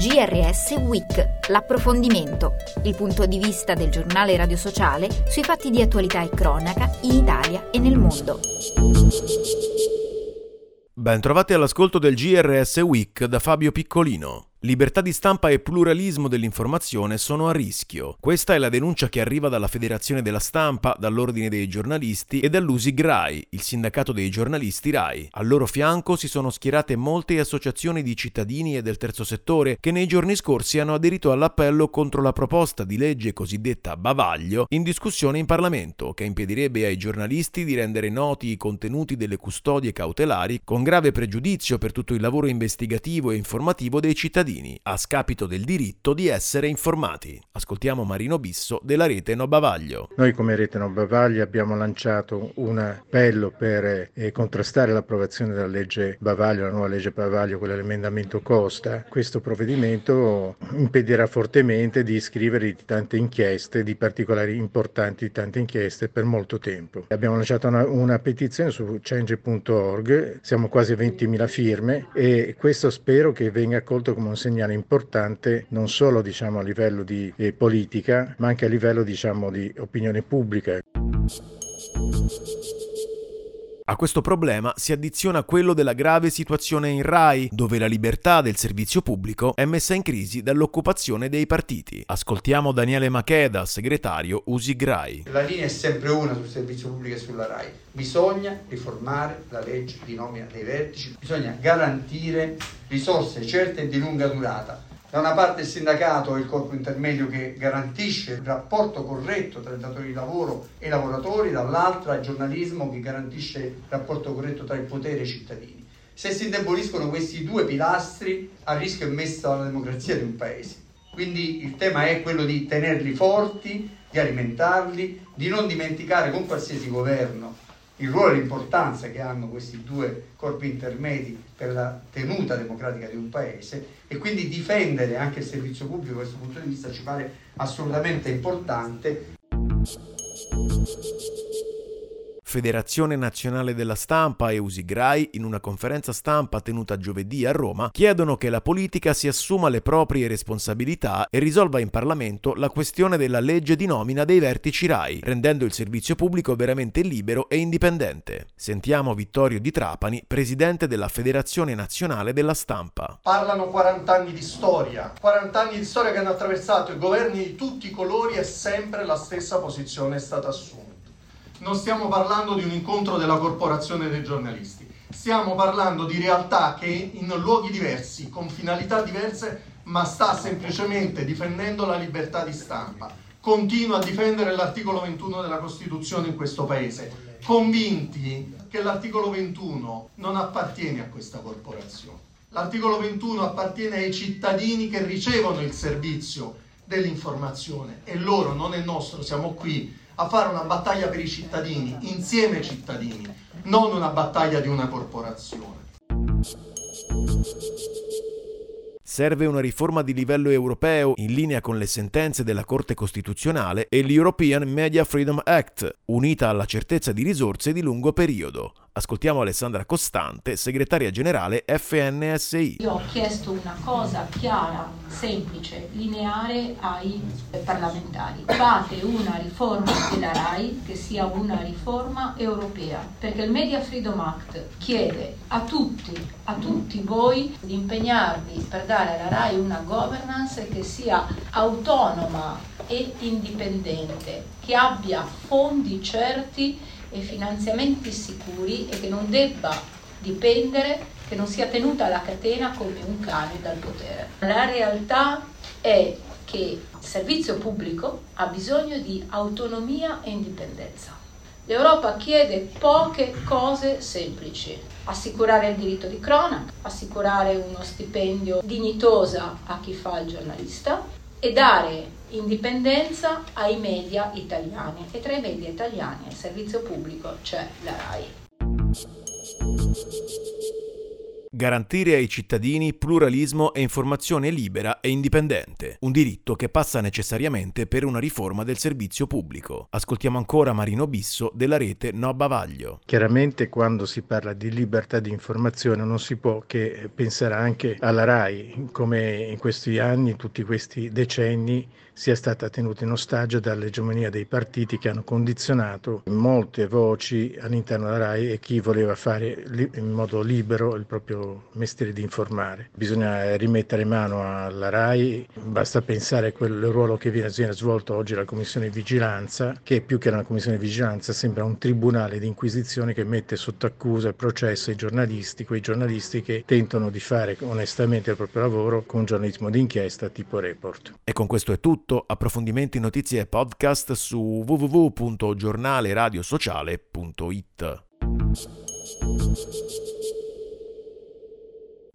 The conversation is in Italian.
GRS Week, l'approfondimento, il punto di vista del giornale radio sociale sui fatti di attualità e cronaca in Italia e nel mondo. Ben trovati all'ascolto del GRS Week da Fabio Piccolino. Libertà di stampa e pluralismo dell'informazione sono a rischio. Questa è la denuncia che arriva dalla Federazione della Stampa, dall'Ordine dei giornalisti e dall'USIG RAI, il sindacato dei giornalisti RAI. Al loro fianco si sono schierate molte associazioni di cittadini e del terzo settore che nei giorni scorsi hanno aderito all'appello contro la proposta di legge cosiddetta Bavaglio in discussione in Parlamento, che impedirebbe ai giornalisti di rendere noti i contenuti delle custodie cautelari con grave pregiudizio per tutto il lavoro investigativo e informativo dei cittadini cittadini a scapito del diritto di essere informati. Ascoltiamo Marino Bisso della rete No Bavaglio. Noi come rete No Bavaglio abbiamo lanciato un appello per eh, contrastare l'approvazione della legge Bavaglio, la nuova legge Bavaglio, quella dell'emendamento Costa. Questo provvedimento impedirà fortemente di iscrivere di tante inchieste, di particolari importanti di tante inchieste per molto tempo. Abbiamo lanciato una, una petizione su change.org, siamo quasi a 20.000 firme e questo spero che venga accolto come un segnale importante non solo diciamo, a livello di eh, politica, ma anche a livello diciamo, di opinione pubblica. A questo problema si addiziona quello della grave situazione in RAI, dove la libertà del servizio pubblico è messa in crisi dall'occupazione dei partiti. Ascoltiamo Daniele Macheda, segretario USIG RAI. La linea è sempre una sul servizio pubblico e sulla RAI. Bisogna riformare la legge di nomina dei vertici, bisogna garantire risorse certe e di lunga durata da una parte il sindacato è il corpo intermedio che garantisce il rapporto corretto tra il datore di lavoro e i lavoratori, dall'altra il giornalismo che garantisce il rapporto corretto tra il potere e i cittadini. Se si indeboliscono questi due pilastri, a rischio è messa la democrazia di un paese. Quindi il tema è quello di tenerli forti, di alimentarli, di non dimenticare con qualsiasi governo il ruolo e l'importanza che hanno questi due corpi intermedi per la tenuta democratica di un paese e quindi difendere anche il servizio pubblico da questo punto di vista ci pare assolutamente importante. Federazione Nazionale della Stampa e Usigrai, in una conferenza stampa tenuta giovedì a Roma, chiedono che la politica si assuma le proprie responsabilità e risolva in Parlamento la questione della legge di nomina dei vertici RAI, rendendo il servizio pubblico veramente libero e indipendente. Sentiamo Vittorio Di Trapani, presidente della Federazione Nazionale della Stampa. Parlano 40 anni di storia, 40 anni di storia che hanno attraversato i governi di tutti i colori e sempre la stessa posizione è stata assunta non stiamo parlando di un incontro della corporazione dei giornalisti, stiamo parlando di realtà che in luoghi diversi, con finalità diverse, ma sta semplicemente difendendo la libertà di stampa. Continua a difendere l'articolo 21 della Costituzione in questo Paese, convinti che l'articolo 21 non appartiene a questa corporazione. L'articolo 21 appartiene ai cittadini che ricevono il servizio dell'informazione e loro non è nostro, siamo qui a fare una battaglia per i cittadini, insieme ai cittadini, non una battaglia di una corporazione. Serve una riforma di livello europeo in linea con le sentenze della Corte Costituzionale e l'European Media Freedom Act, unita alla certezza di risorse di lungo periodo. Ascoltiamo Alessandra Costante, segretaria generale FNSI. Io ho chiesto una cosa chiara, semplice, lineare ai parlamentari. Fate una riforma della RAI che sia una riforma europea, perché il Media Freedom Act chiede a tutti, a tutti voi di impegnarvi per dare alla RAI una governance che sia autonoma e indipendente, che abbia fondi certi e finanziamenti sicuri e che non debba dipendere, che non sia tenuta la catena come un cane dal potere. La realtà è che il servizio pubblico ha bisogno di autonomia e indipendenza. L'Europa chiede poche cose semplici. Assicurare il diritto di cronaca, assicurare uno stipendio dignitoso a chi fa il giornalista e dare indipendenza ai media italiani e tra i media italiani al servizio pubblico c'è la RAI. Garantire ai cittadini pluralismo e informazione libera e indipendente, un diritto che passa necessariamente per una riforma del servizio pubblico. Ascoltiamo ancora Marino Bisso della rete No Bavaglio. Chiaramente quando si parla di libertà di informazione non si può che pensare anche alla RAI, come in questi anni, tutti questi decenni, sia stata tenuta in ostaggio dall'egemonia dei partiti che hanno condizionato molte voci all'interno della RAI e chi voleva fare in modo libero il proprio mestiere di informare. Bisogna rimettere mano alla RAI, basta pensare a quel ruolo che viene, svolto oggi dalla Commissione di Vigilanza, che più che una Commissione di Vigilanza sembra un tribunale di inquisizione che mette sotto accusa e processo i giornalisti, quei giornalisti che tentano di fare onestamente il proprio lavoro con giornalismo d'inchiesta tipo report. E con questo è tutto, approfondimenti, notizie e podcast su www.giornaleradiosociale.it.